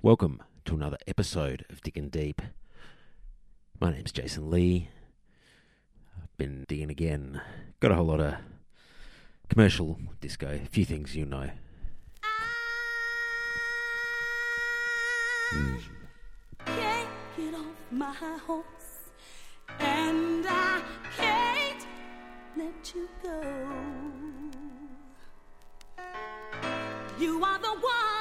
Welcome to another episode of Digging Deep. My name's Jason Lee. I've been digging again. Got a whole lot of commercial disco, a few things you know. Mm. Can't get off my horse, and I can't let you go. You are the one.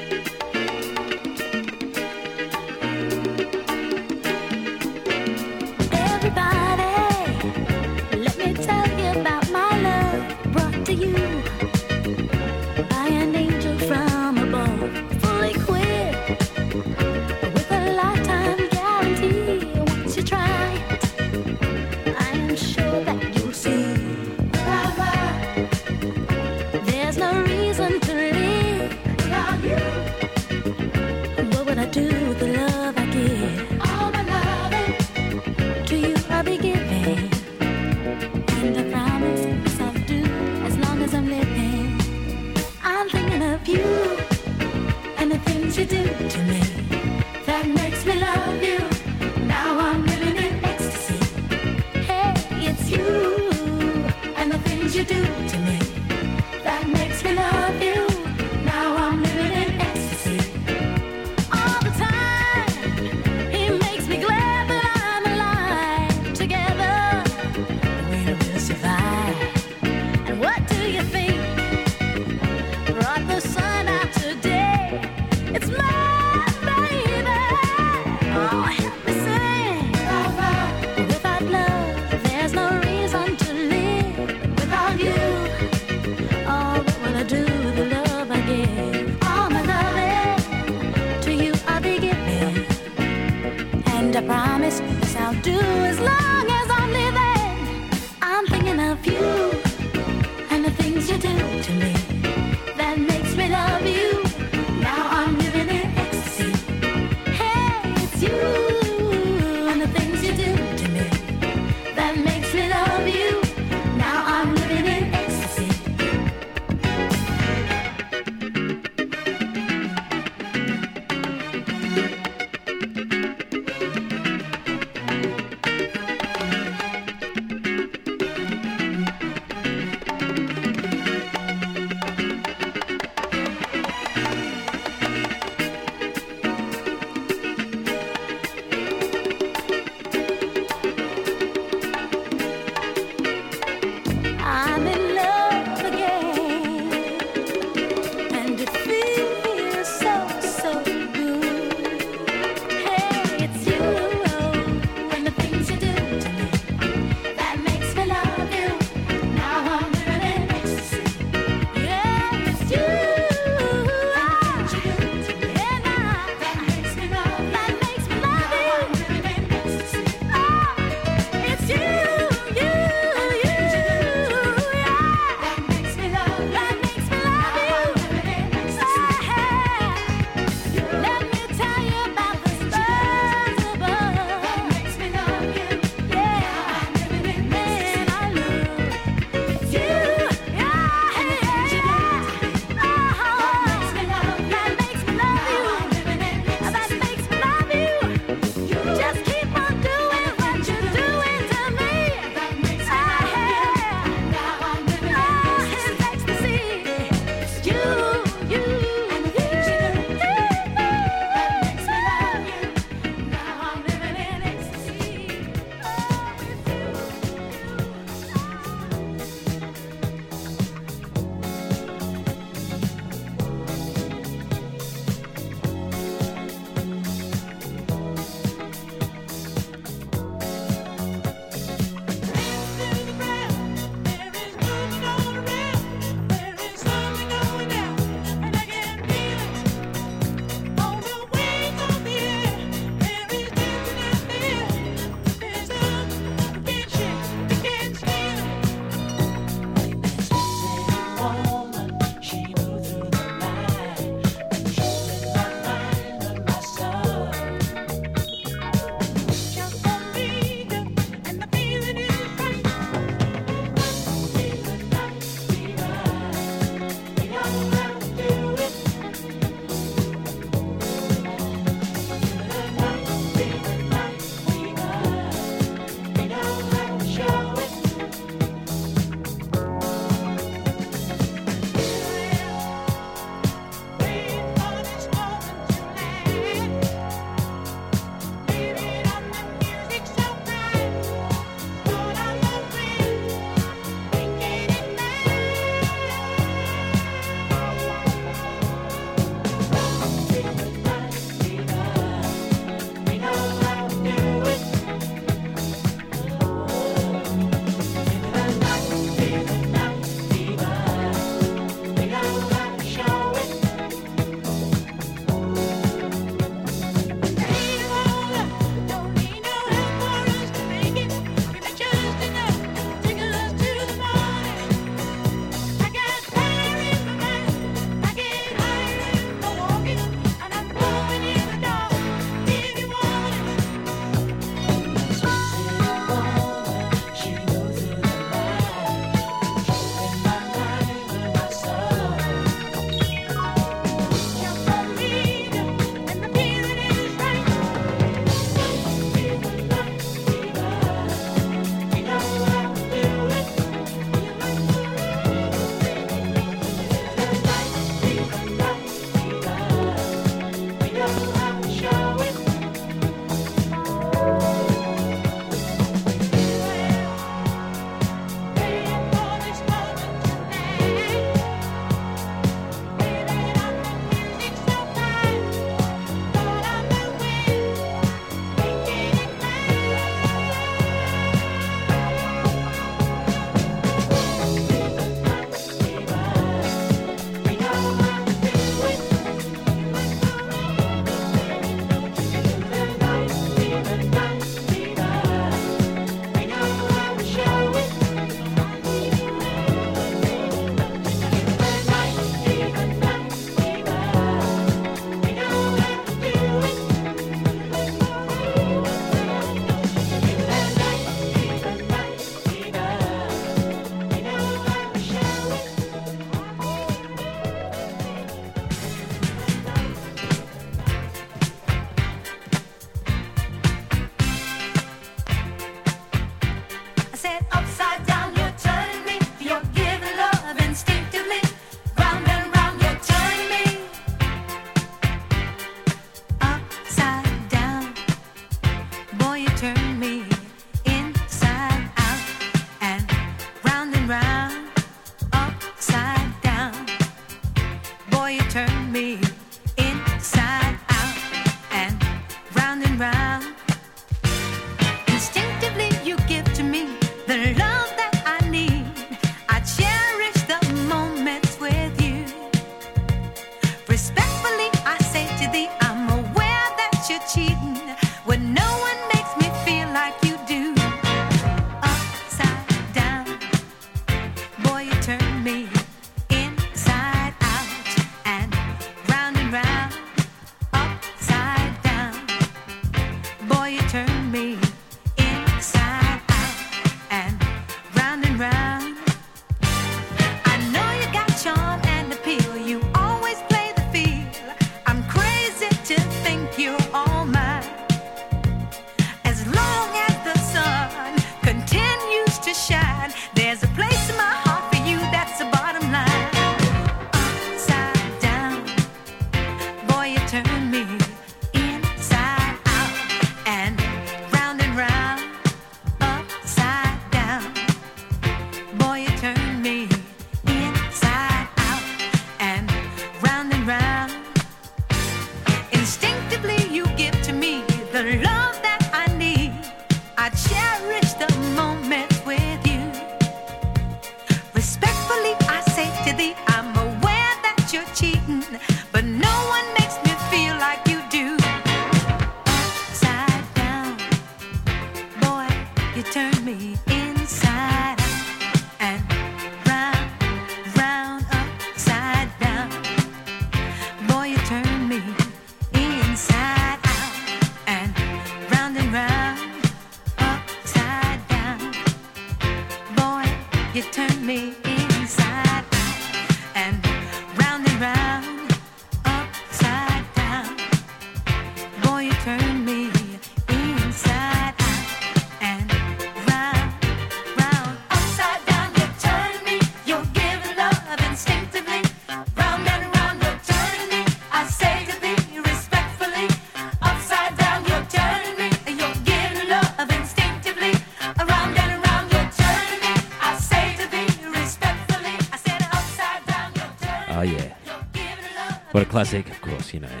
Classic, of course, you know.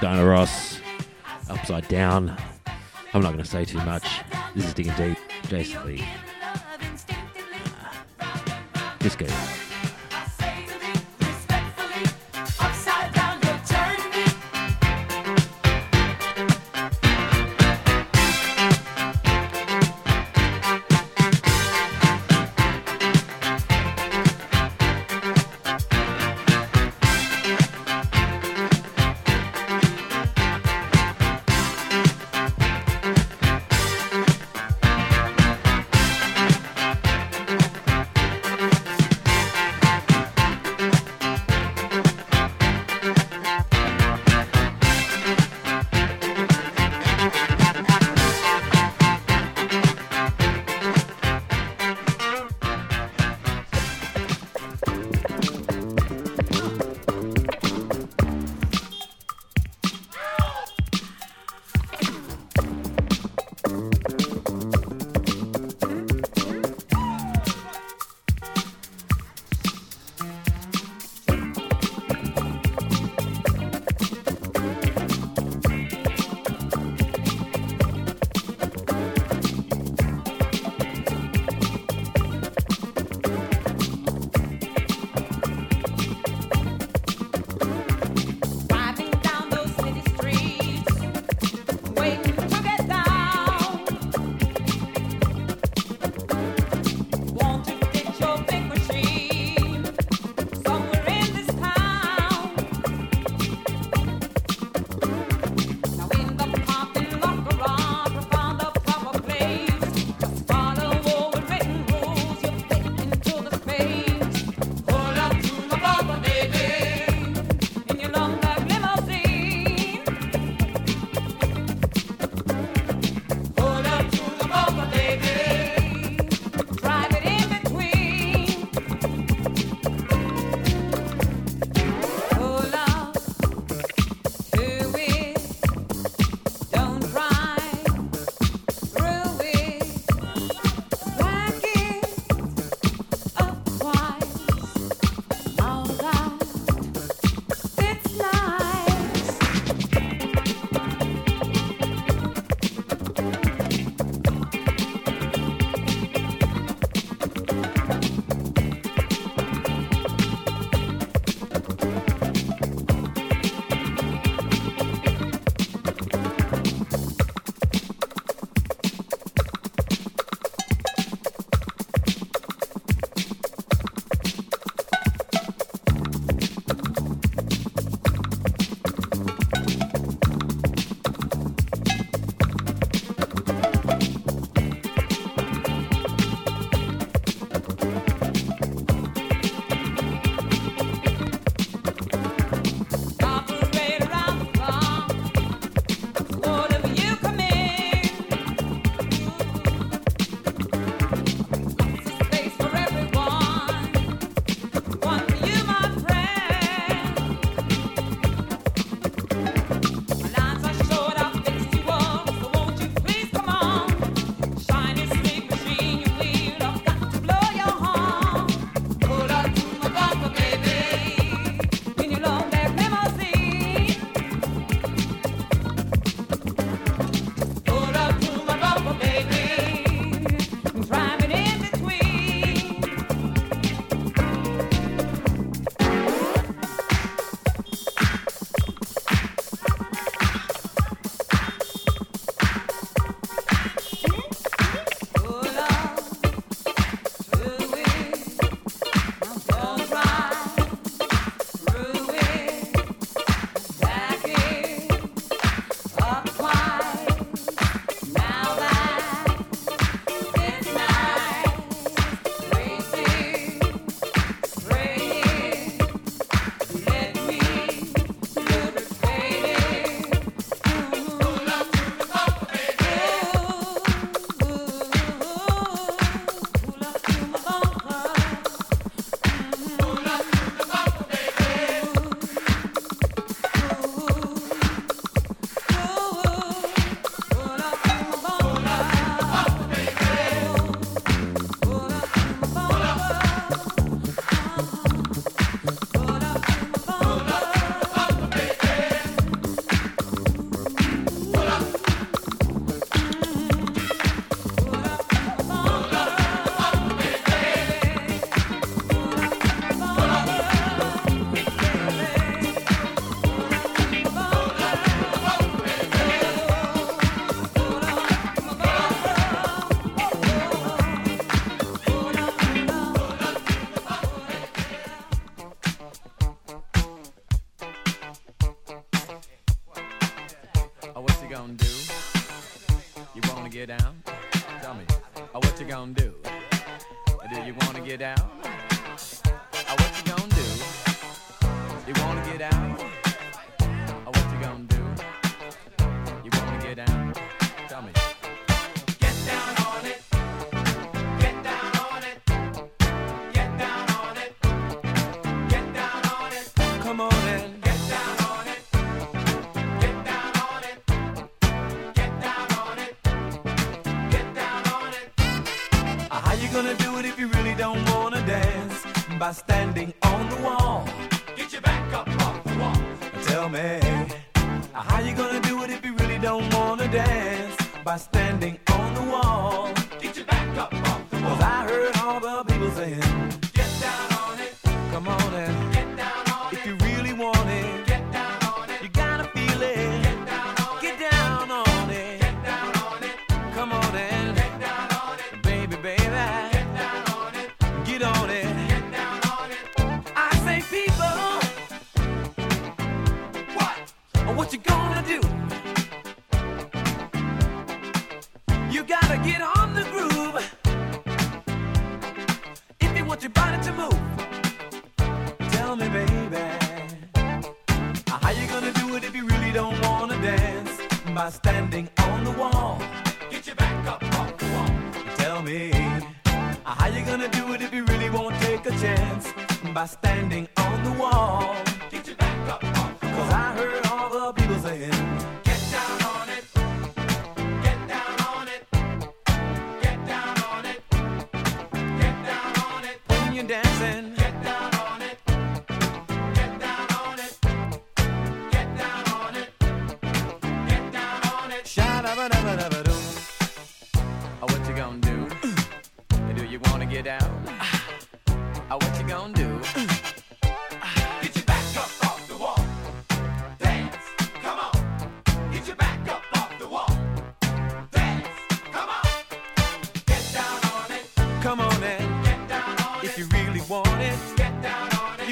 Diana Ross, Upside Down. I'm not going to say too much. This is Digging Deep, Jason Lee. Uh, disco.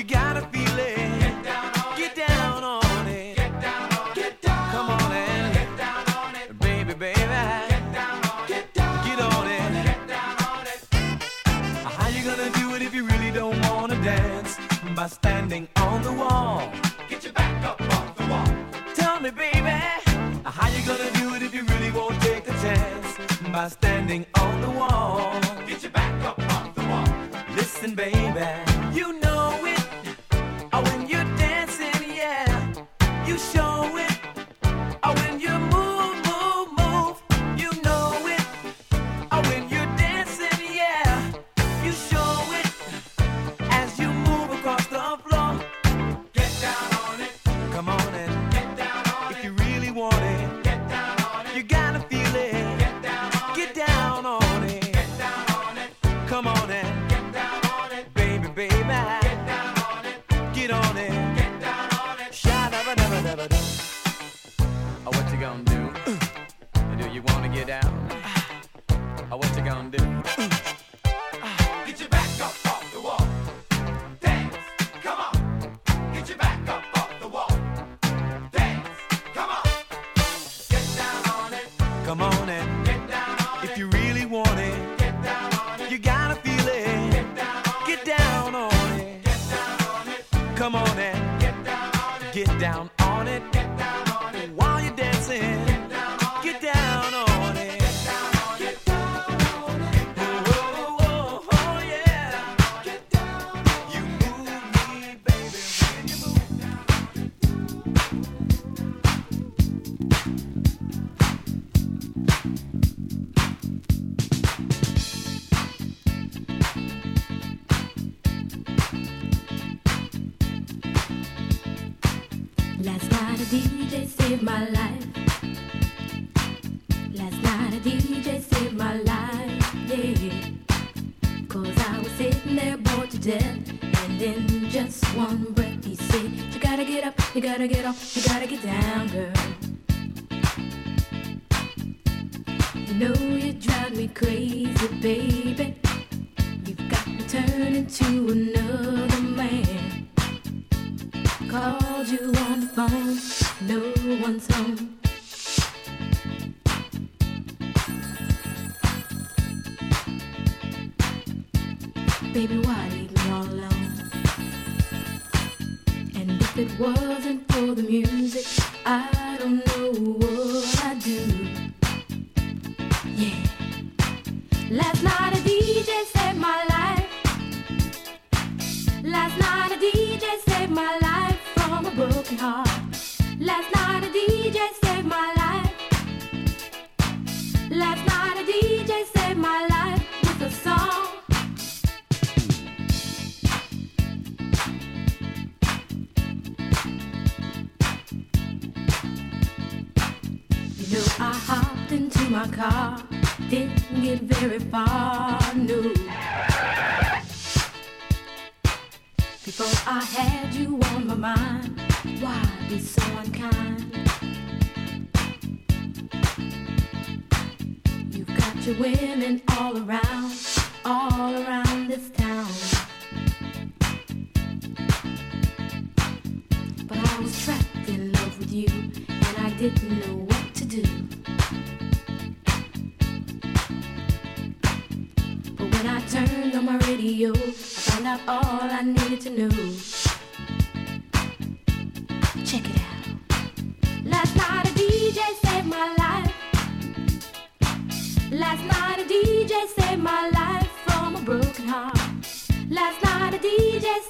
You gotta feel it. Get down on it. Get down on it. Come on and Get down on it. Baby, baby. Get. Down Get on it. Get down on it. How you gonna do it if you really don't wanna dance? By standing on the wall. Get your back up off the wall. Tell me, baby. How you gonna do it if you really won't take a chance? By standing on the wall. Get your back up off the wall. Listen, baby. Was trapped in love with you, and I didn't know what to do. But when I turned on my radio, I found out all I needed to know. Check it out. Last night a DJ saved my life. Last night a DJ saved my life from a broken heart. Last night a DJ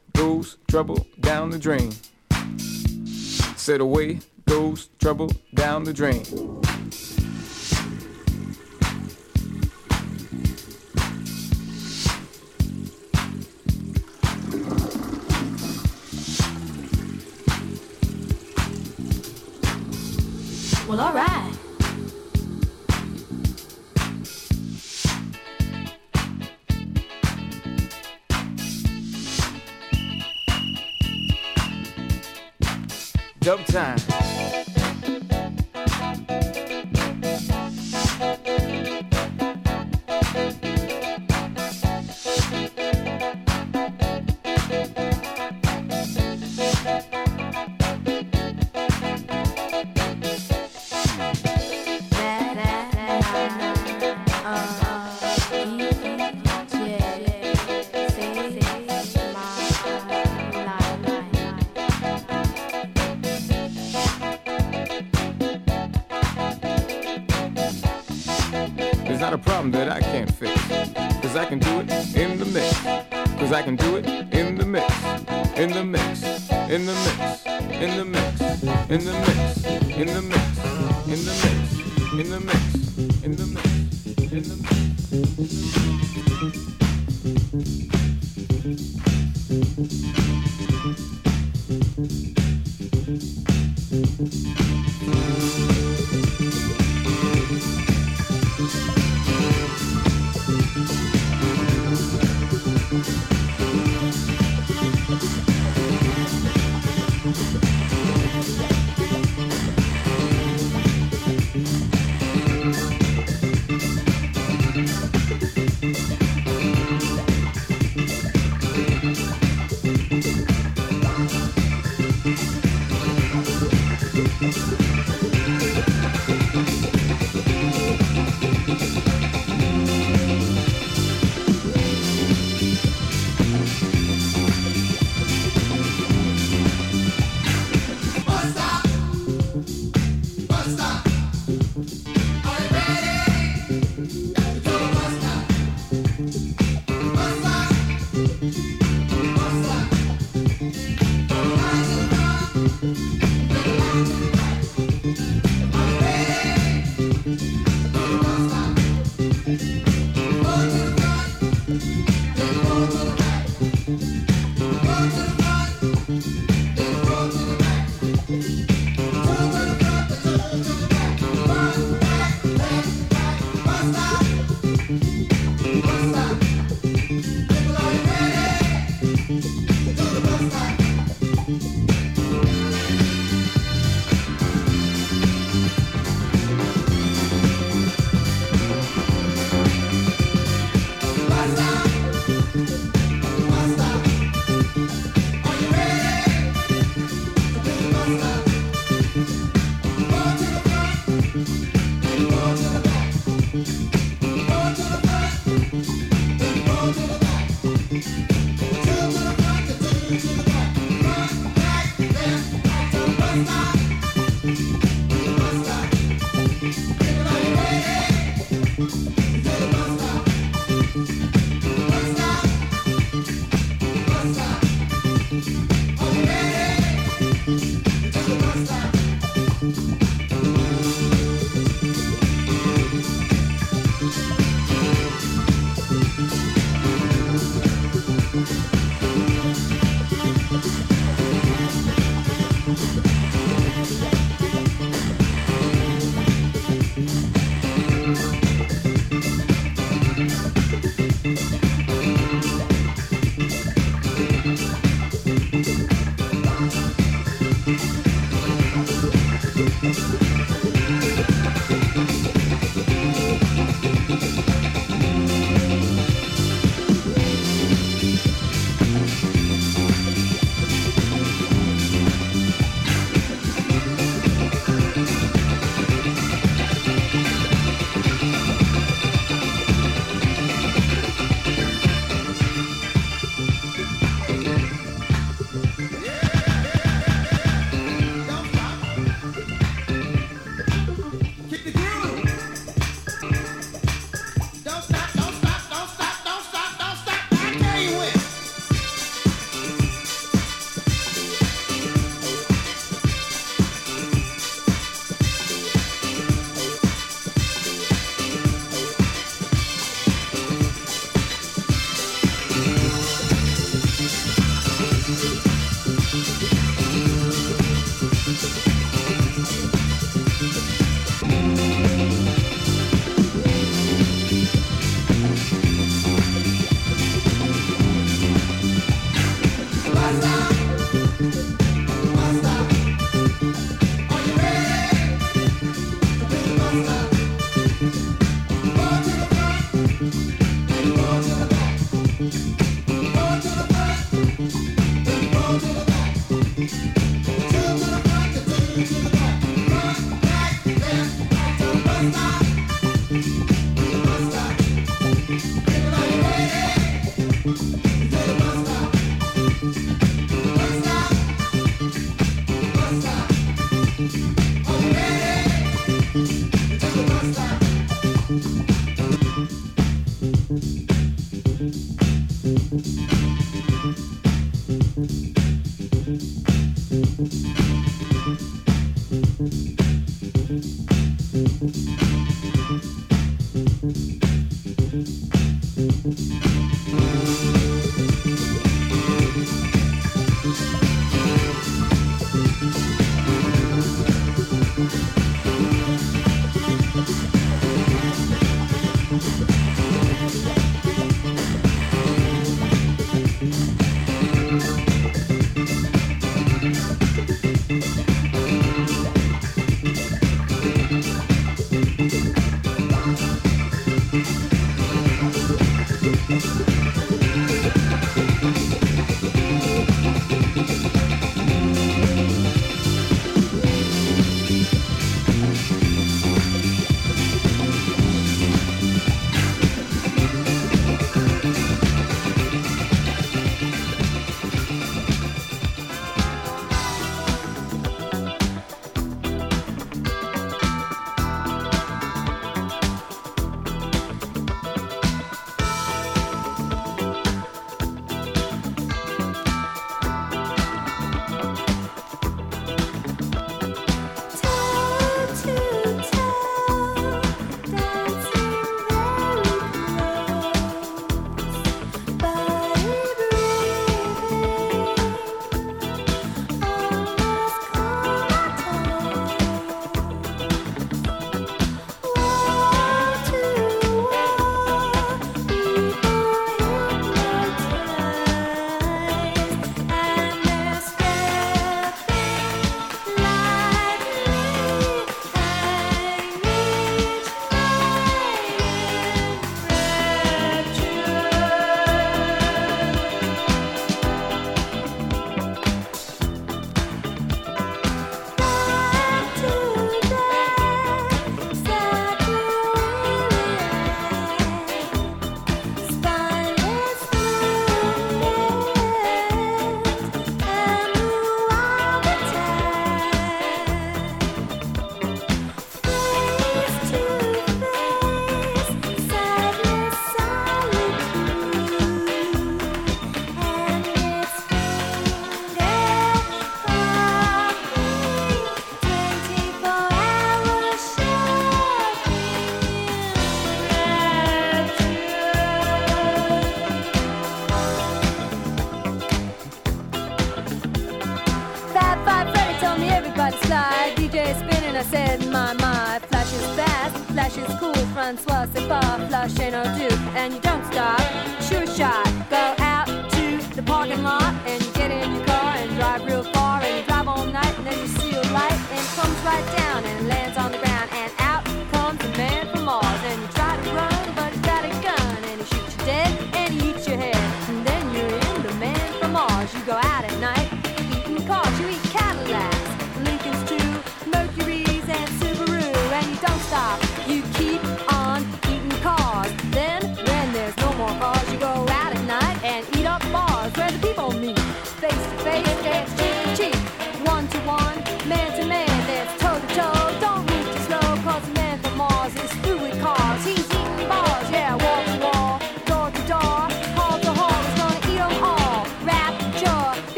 goes trouble down the drain. Said away goes trouble down the drain. Well, alright. Dub sometimes.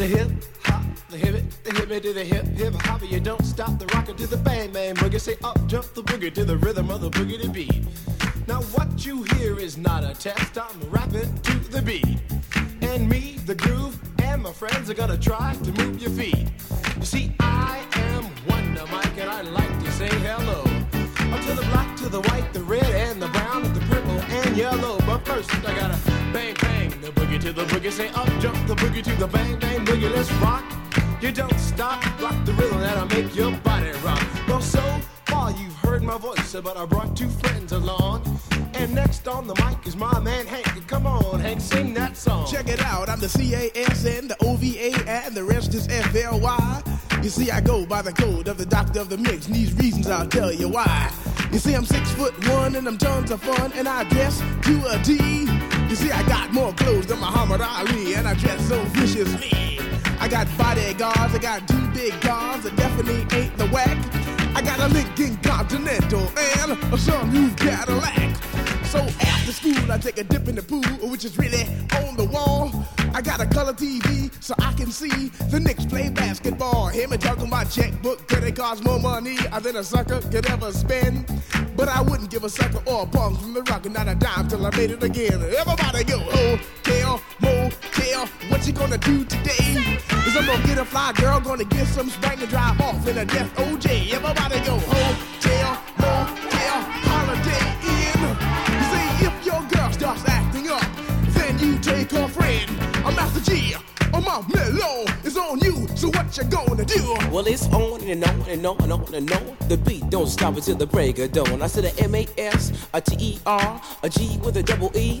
A hip hop, the hip it, the hip it to the hip hip hop. You don't stop the rocker to the bang bang boogie. Say up jump the boogie to the rhythm of the boogie to beat. Now what you hear is not a test. I'm rapping to the beat, and me, the groove, and my friends are gonna try to move your feet. You see, I am Wonder Mike, and I like to say hello. Up to the black, to the white, the the the and yellow. But first, I gotta bang bang the boogie to the boogie. Say up jump the boogie to the bang bang boogie. Let's rock. You don't stop, rock the rhythm that'll make your body rock. Well, so far you've heard my voice, but I brought two friends along. And next on the mic is my man Hank. Come on, Hank, sing that song. Check it out, I'm the CASN, the OVA, and the rest is FLY. You see, I go by the code of the doctor of the mix, and these reasons I'll tell you why. You see, I'm six foot one, and I'm tons of fun, and I dress to a T. You see, I got more clothes than Muhammad Ali, and I dress so viciously. I got bodyguards, I got two big guns that definitely ain't the whack. I got a Lincoln Continental and a sunroof Cadillac. So after school, I take a dip in the pool, which is really on the wall. I got a color TV so I can see the Knicks play basketball. Him and juggle my checkbook, credit cards more money than a sucker could ever spend. But I wouldn't give a sucker or a punk from the rock and not a dime till I made it again. Everybody go, hotel, motel, what you gonna do today? Is I'm gonna get a fly girl, gonna get some spank and drive off in a death OJ. Everybody go, hotel, motel, I'm Master G. My mellow is on you, so what you gonna do? Well, it's on and on and on and on and on. The beat don't stop until the break of dawn. I said a M A S, a T E R, a G with a double E.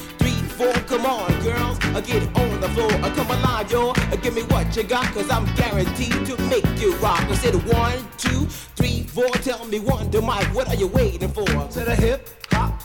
Come on, girls, I get on the floor. I come alive, yo. Uh, Give me what you got, cause I'm guaranteed to make you rock. I said one, two, three, four. Tell me one, Mike, what are you waiting for? To the hip hop,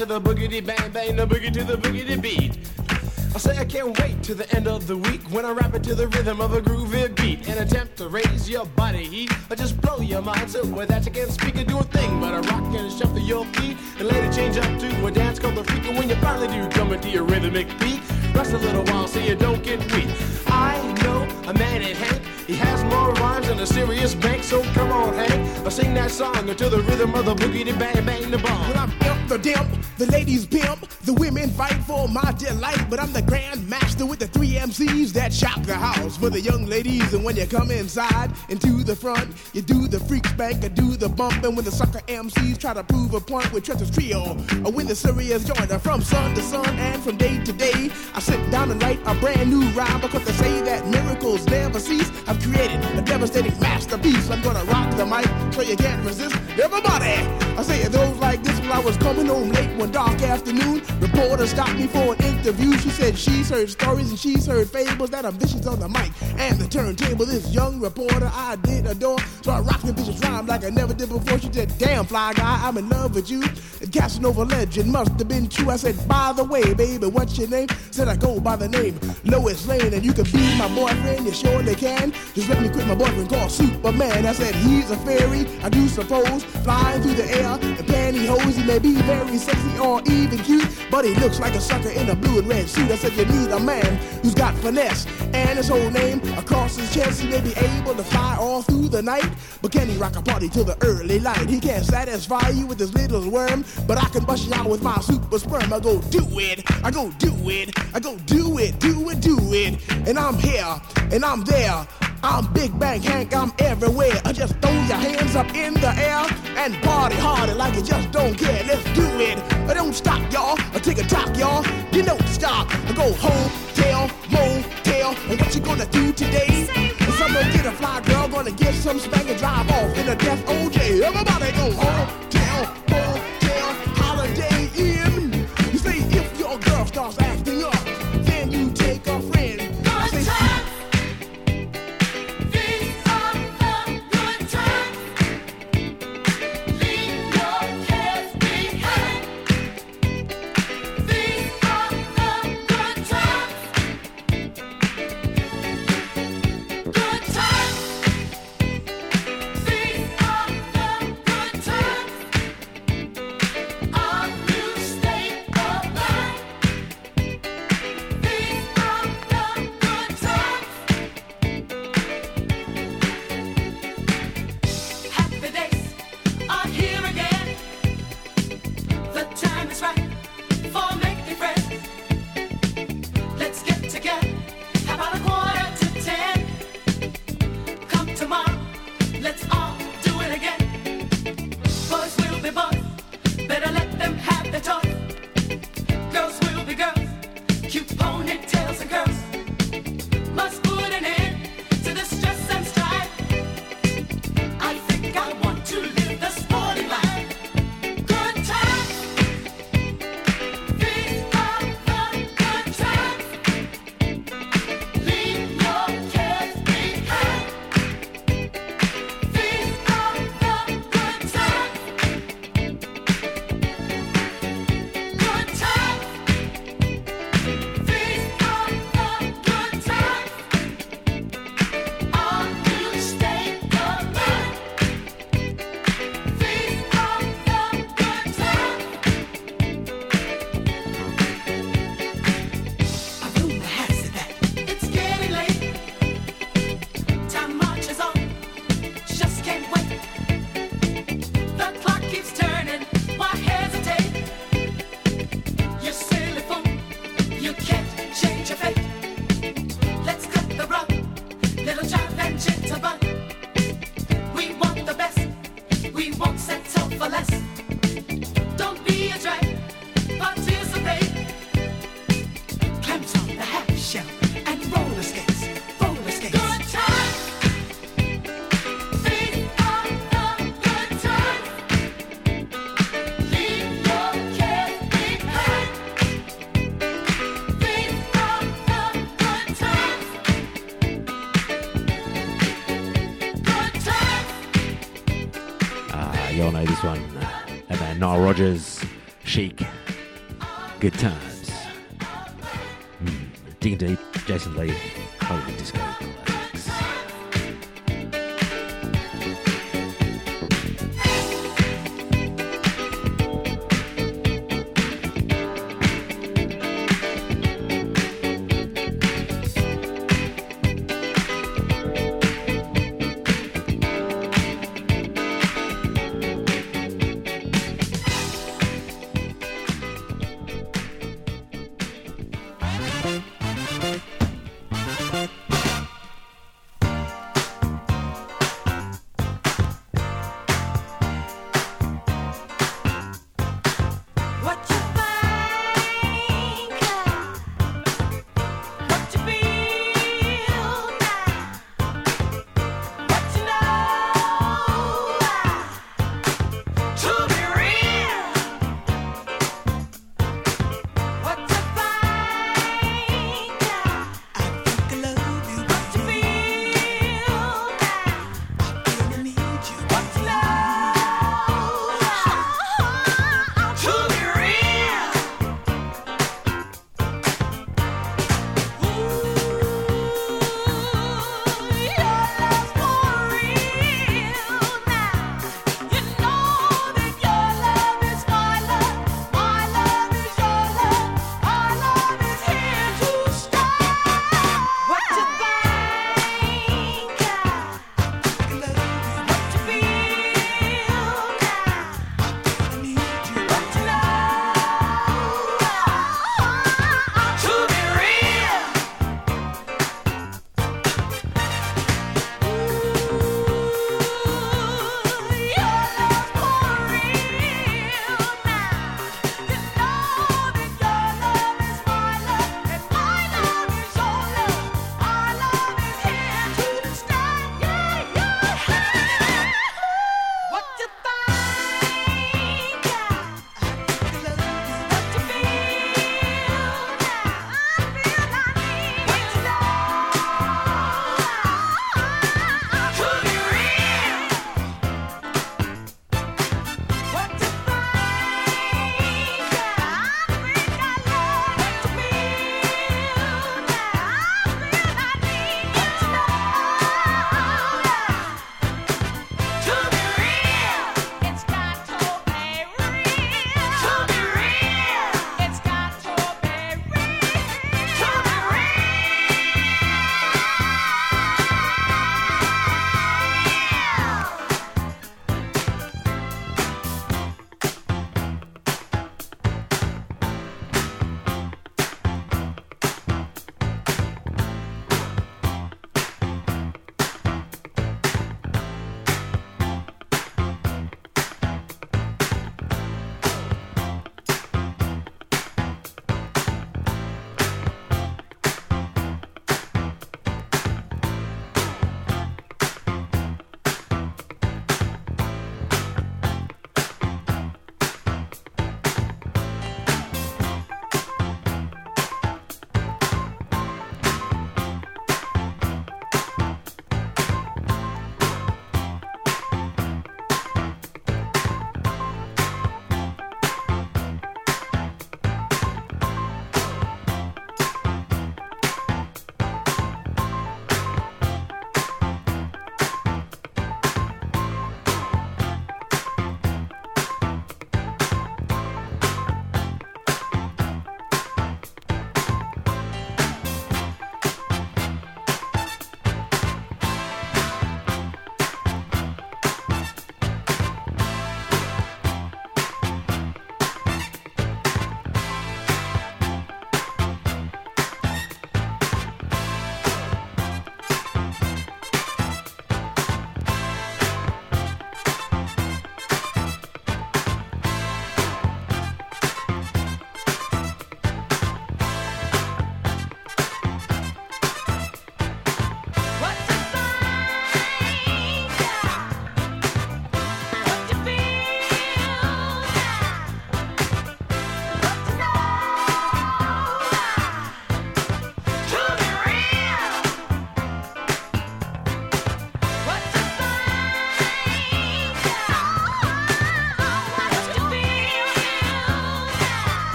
To the boogity bang bang, the boogie to the boogity beat. I say I can't wait to the end of the week when I rap it to the rhythm of a groovy beat. And attempt to raise your body heat. Or just blow your mind so that you can't speak or do a thing but a rock and shuffle your feet. And later change up to a dance called the freak. And when you finally do come into your rhythmic beat. Rest a little while so you don't get weak. I know a man named Hank he has more rhymes than a serious bank so come on Hank I sing that song until the rhythm of the boogie the bang bang the bomb When I'm the dimp, the ladies pimp, the women fight for my delight. But I'm the grand master with the three MCs that shock the house for the young ladies. And when you come inside into the front, you do the freak spank, or do the bump. And when the sucker MCs try to prove a point with Trent's trio, or when the serious joiner from sun to sun and from day to day, I sit down and write a brand new rhyme because they say that miracles never cease. I've created a devastating masterpiece. I'm gonna rock the mic so you can't resist. Everybody, I say it goes like this when I was coming home late one dark afternoon. Reporter stopped me for an interview. She said she's heard stories and she's heard fables that are vicious on the mic and the turntable. This young reporter I did adore, so I rocked the vicious rhyme like I never did before. She said, "Damn fly guy, I'm in love with you." The Casanova legend must have been true. I said, "By the way, baby, what's your name?" Said I go by the name Lois Lane, and you can be my boyfriend. You surely can. Just let me quit my boyfriend called Superman. I said he's a fairy, I do suppose, flying through the air in pantyhose. He may be very sexy or even cute, but he looks like a sucker in a blue and red suit. I said you need a man who's got finesse and his whole name across his chest. He may be able to fly all through the night, but can he rock a party till the early light? He can't satisfy you with his little worm, but I can bust you out with my super sperm. I go do it, I go do it, I go do it, do it, do it, and I'm here and I'm there. I'm Big Bang Hank, I'm everywhere. I just throw your hands up in the air and party harder like you just don't care. Let's do it. I don't stop, y'all. I take a talk, y'all. You don't stop. I go home, tell, motel. And what you gonna do today? I'm gonna get a fly girl, gonna get some spank and drive off in a death OJ. Everybody go home, tell, motel, Rogers, Good Times. Mm. Digging Deep, Jason Lee, Hollywood Disco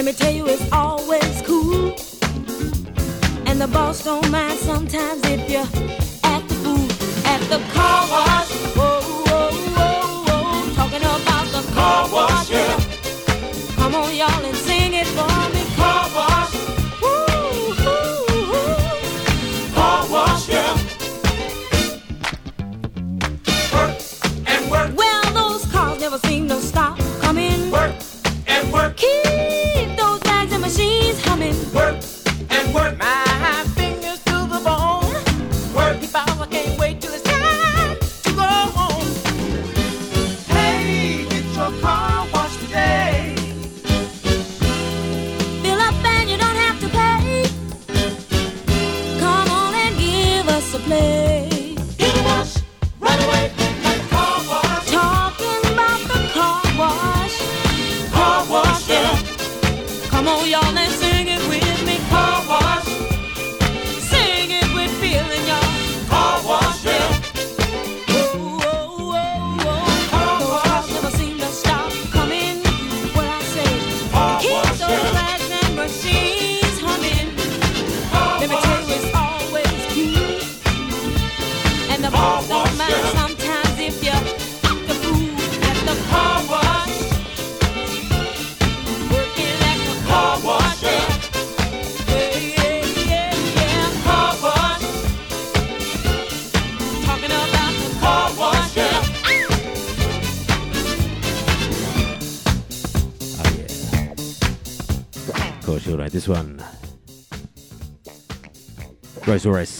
Let me tell you, it's always cool. And the boss don't mind sometimes if you act the fool at the car wash. Whoa, whoa, whoa, whoa. Talking about the car, wash, wash, yeah. Come on, y'all, and sing it for me. Rose Royce Car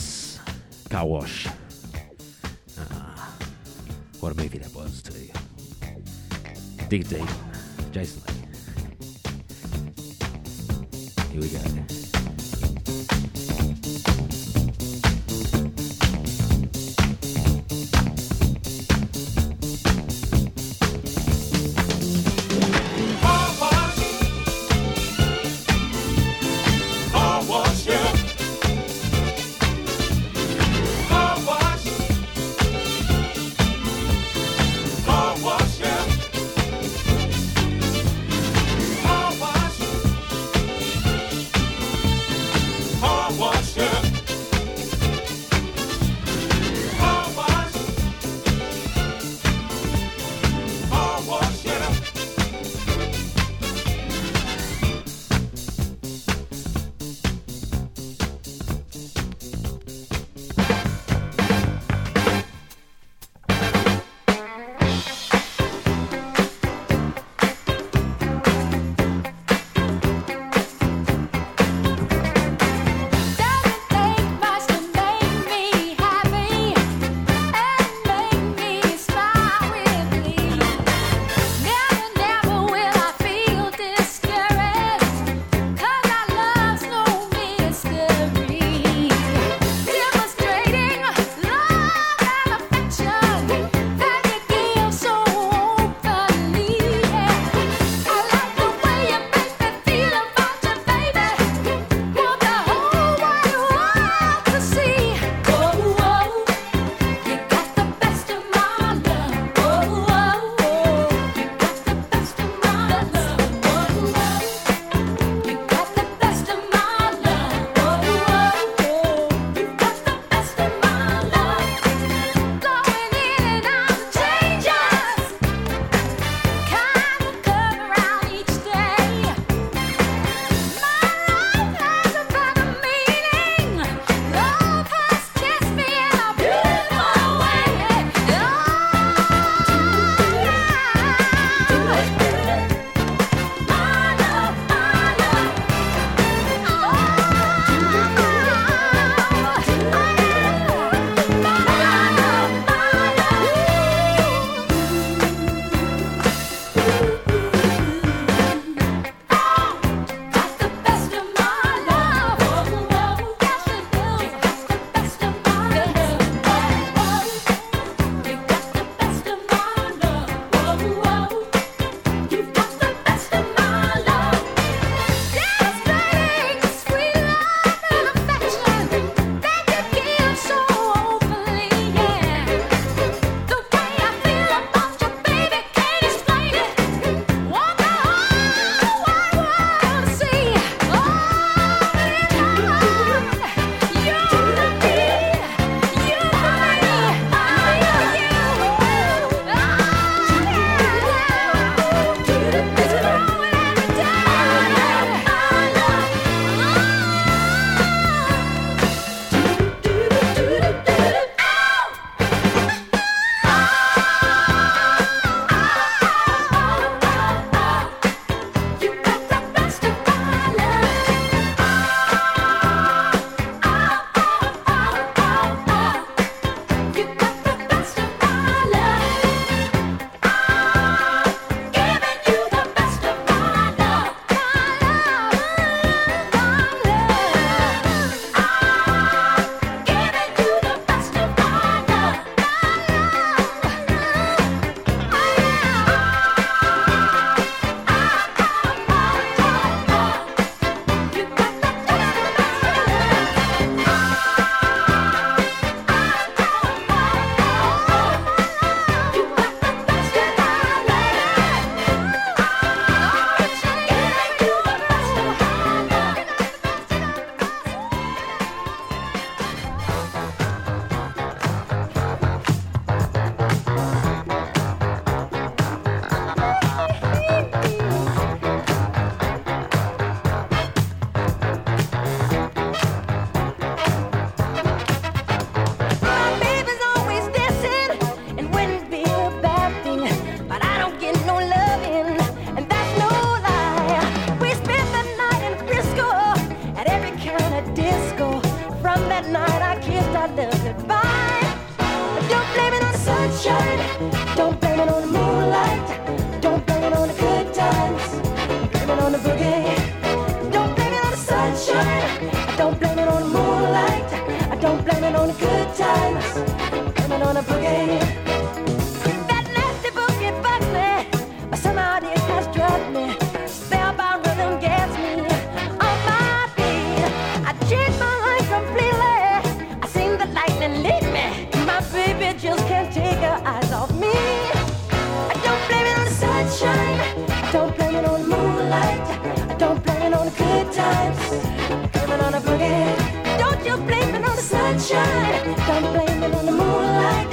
sunshine. Don't blame it on the moonlight.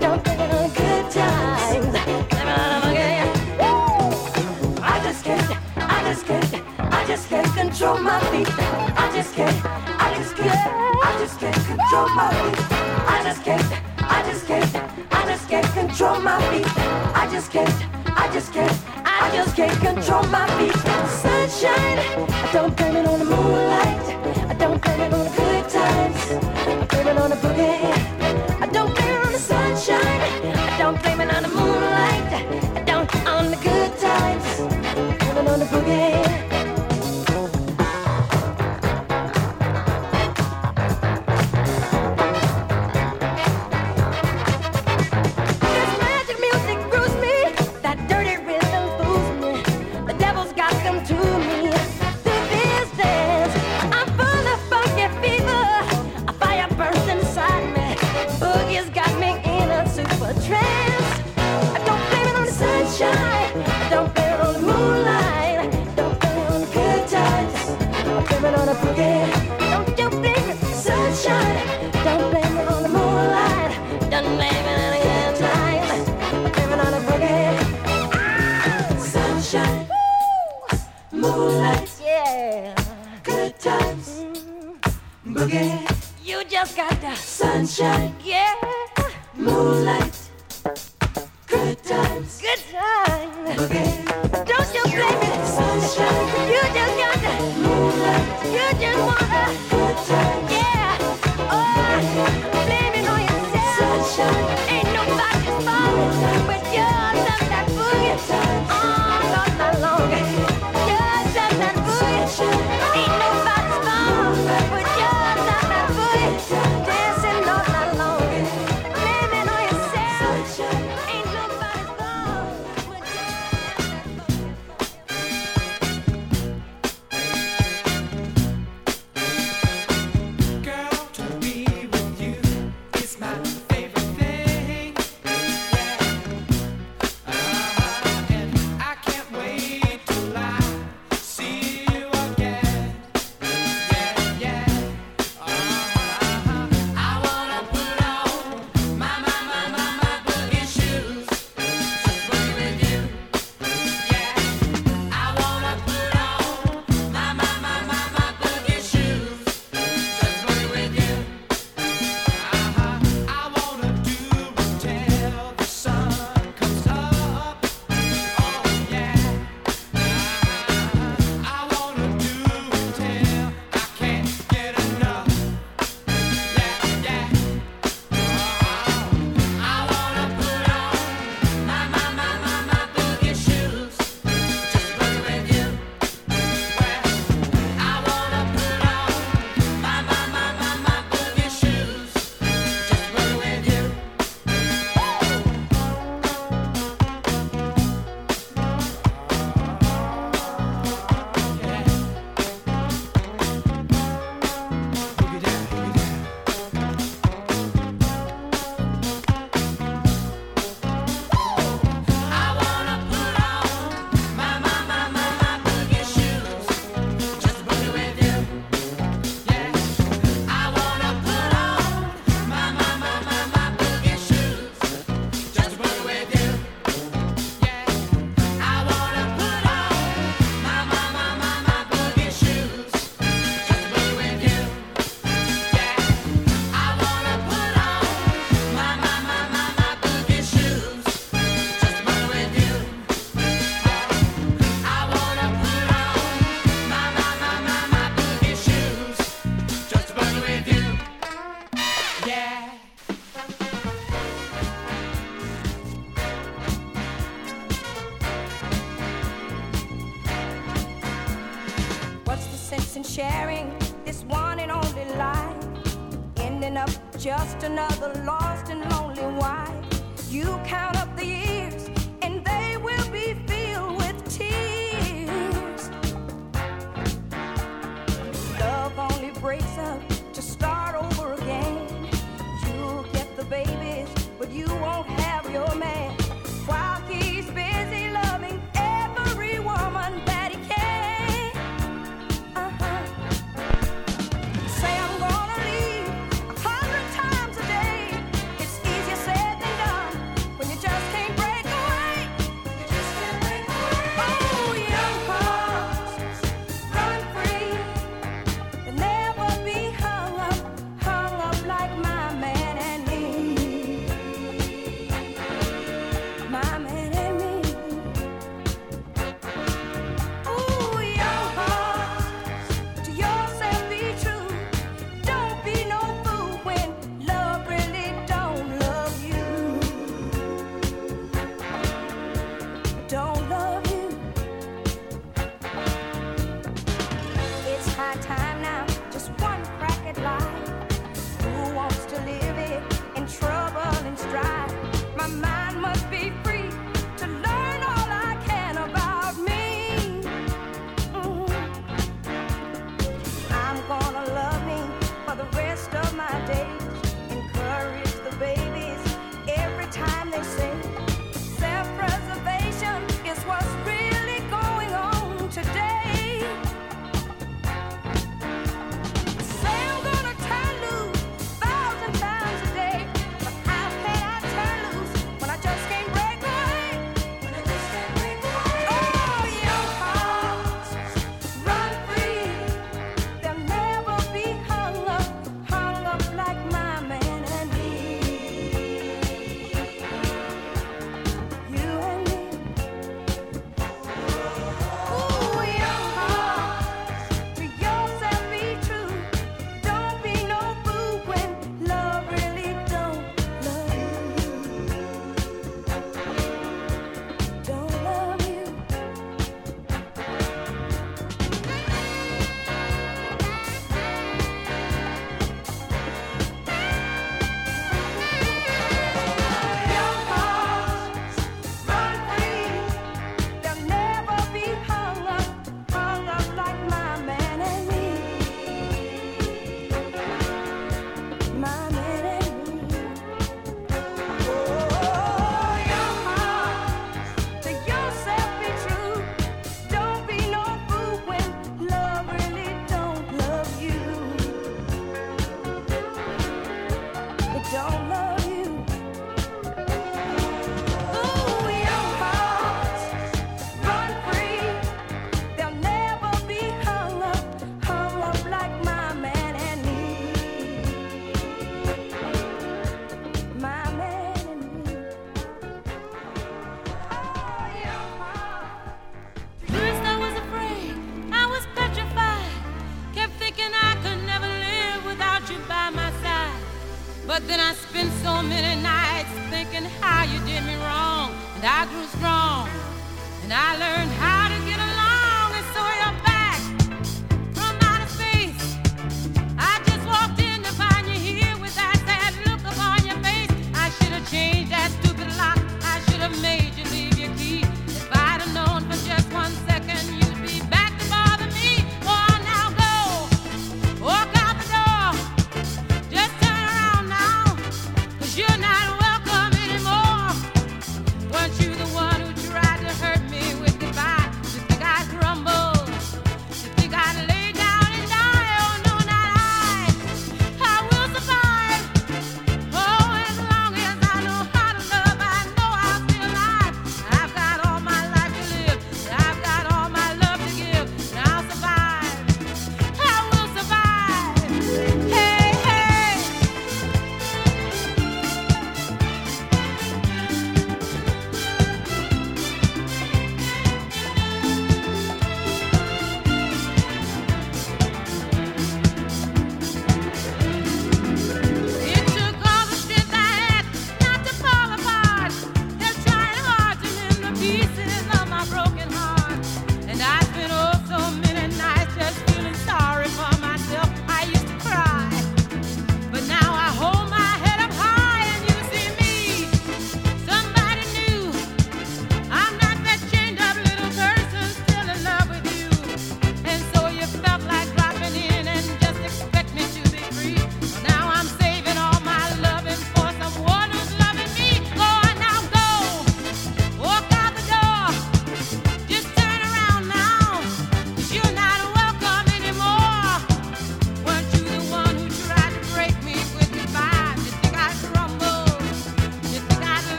Don't blame it on good times. Blame it on a monkey. I just can't, I just can't, I just can't control my feet. I just can't, I just can't, I just can't control my feet. I just can't, I just can't, I just can't control my feet. don't I I. Sunshine. Don't blame it on the moonlight. I'm blaming on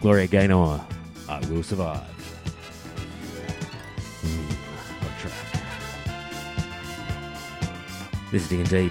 Gloria Gaynor, I Will Survive. Hmm, track. This is D&D.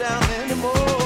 down anymore.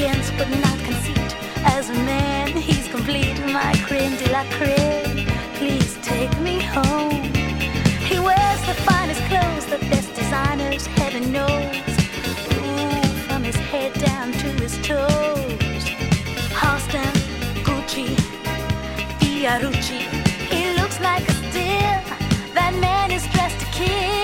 arrogance but not conceit. As a man, he's complete. My creme de la creme, please take me home. He wears the finest clothes, the best designers, heaven knows. Ooh, from his head down to his toes. Halston, Gucci, Fiorucci. He looks like a steal. That man is dressed to kill.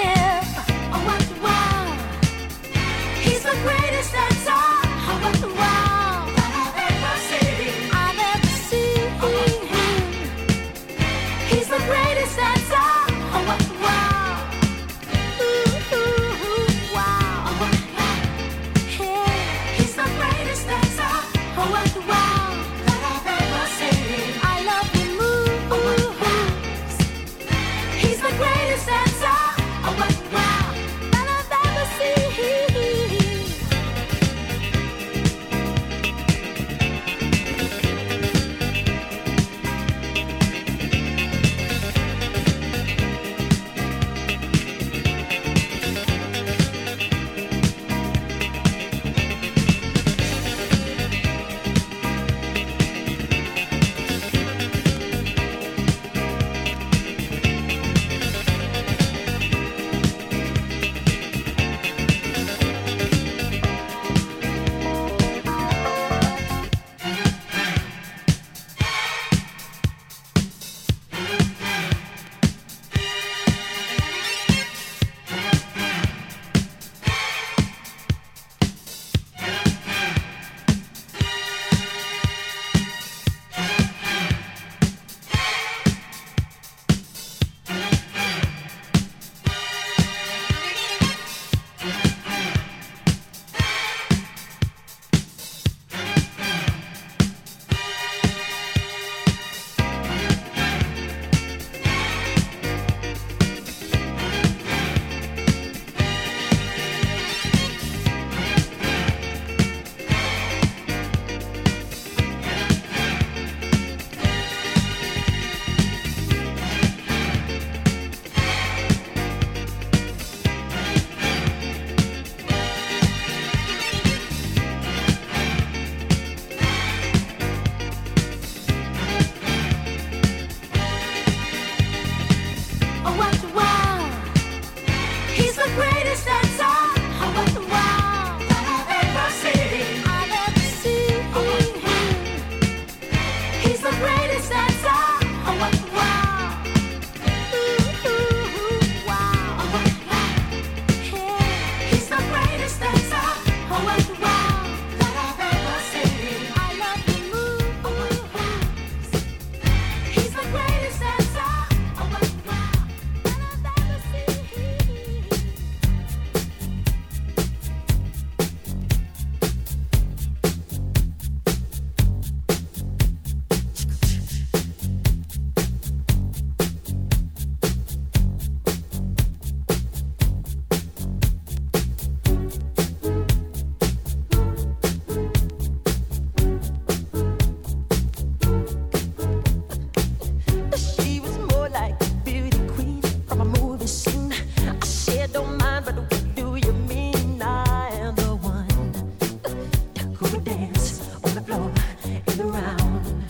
the around.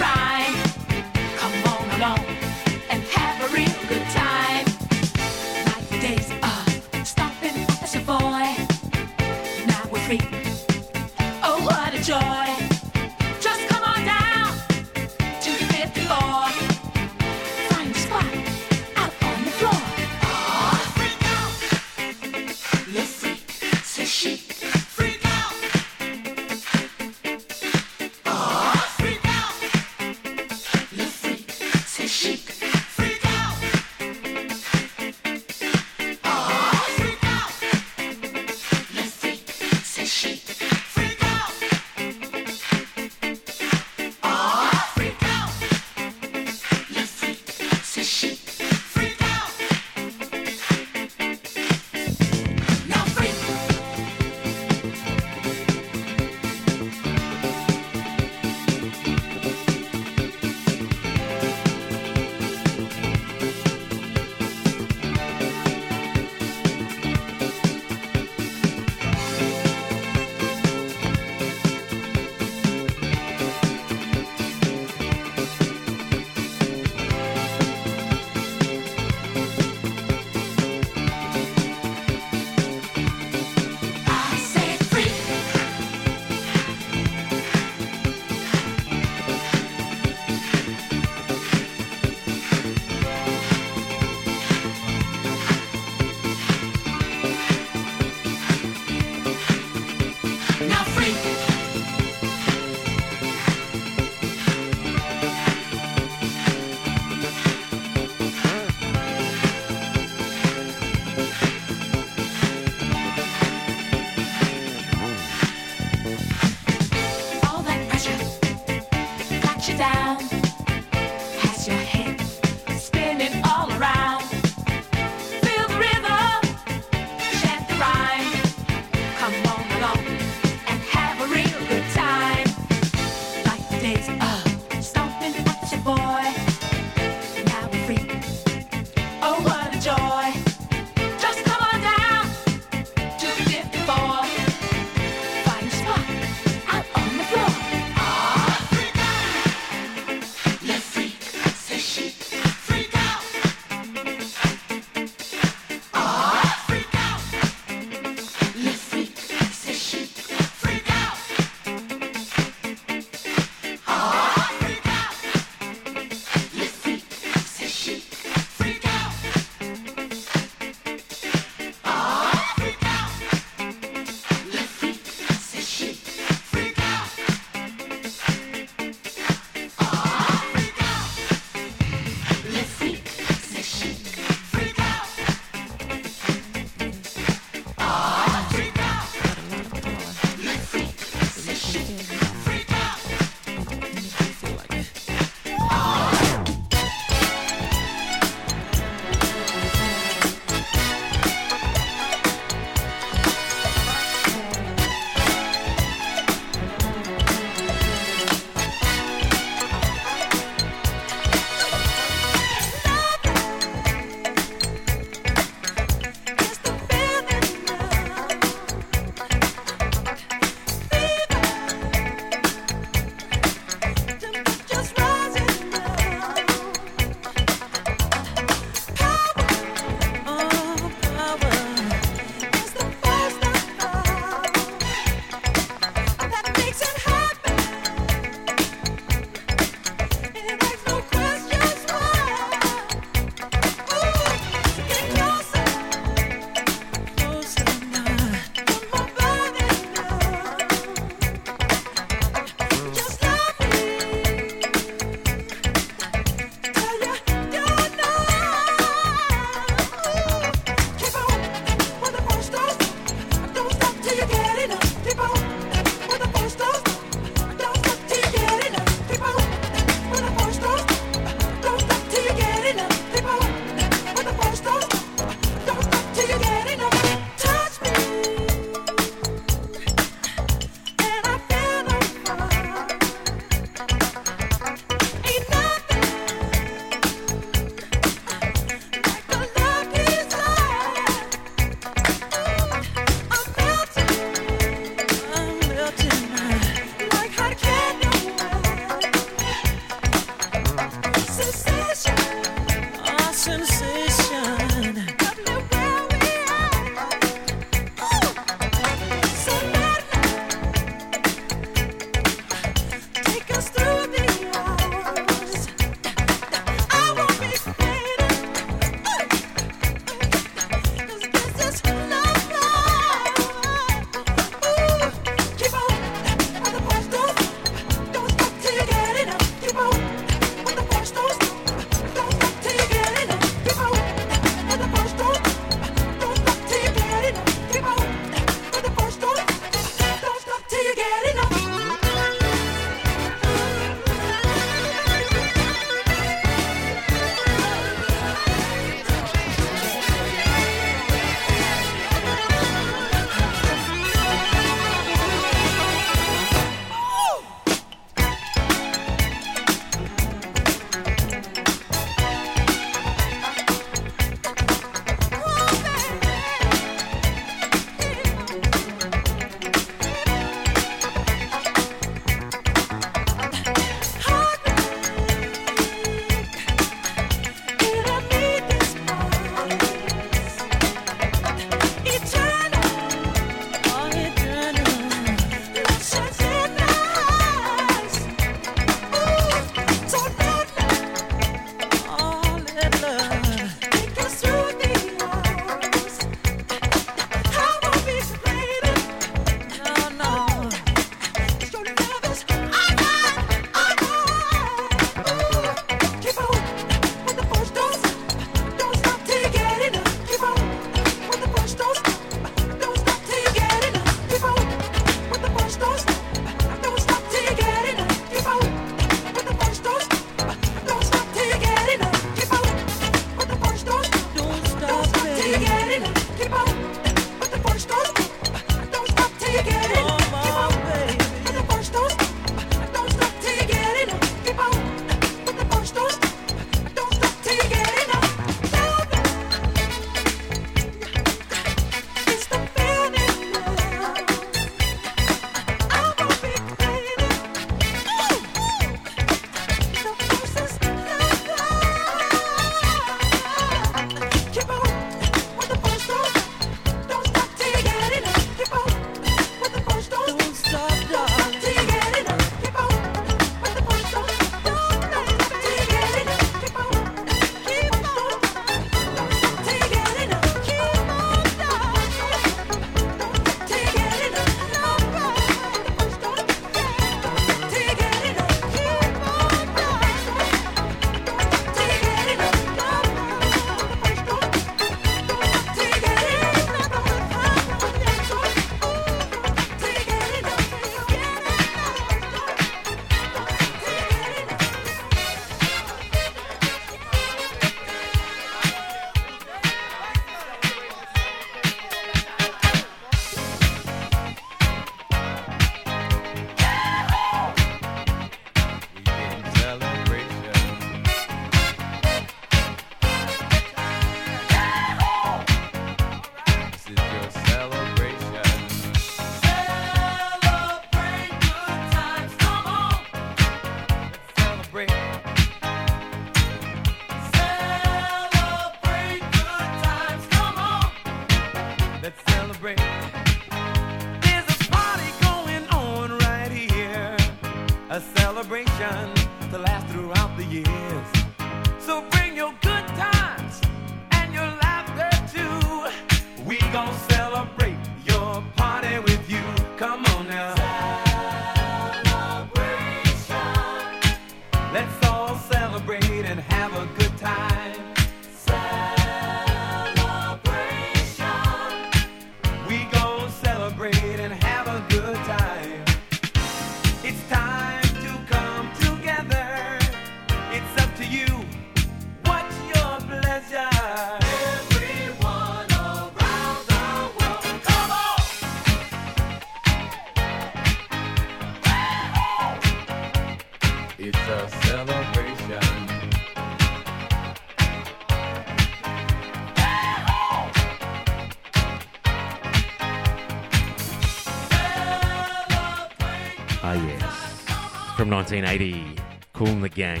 1980. Kool the Gang.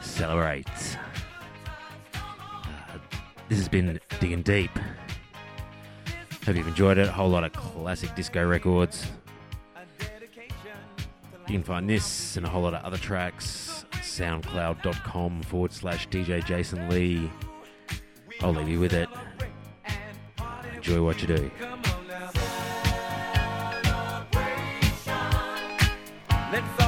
Celebrate. Uh, this has been Digging Deep. Hope you've enjoyed it. A whole lot of classic disco records. You can find this and a whole lot of other tracks soundcloud.com forward slash DJ Jason Lee. I'll leave you with it. Enjoy what you do. Let's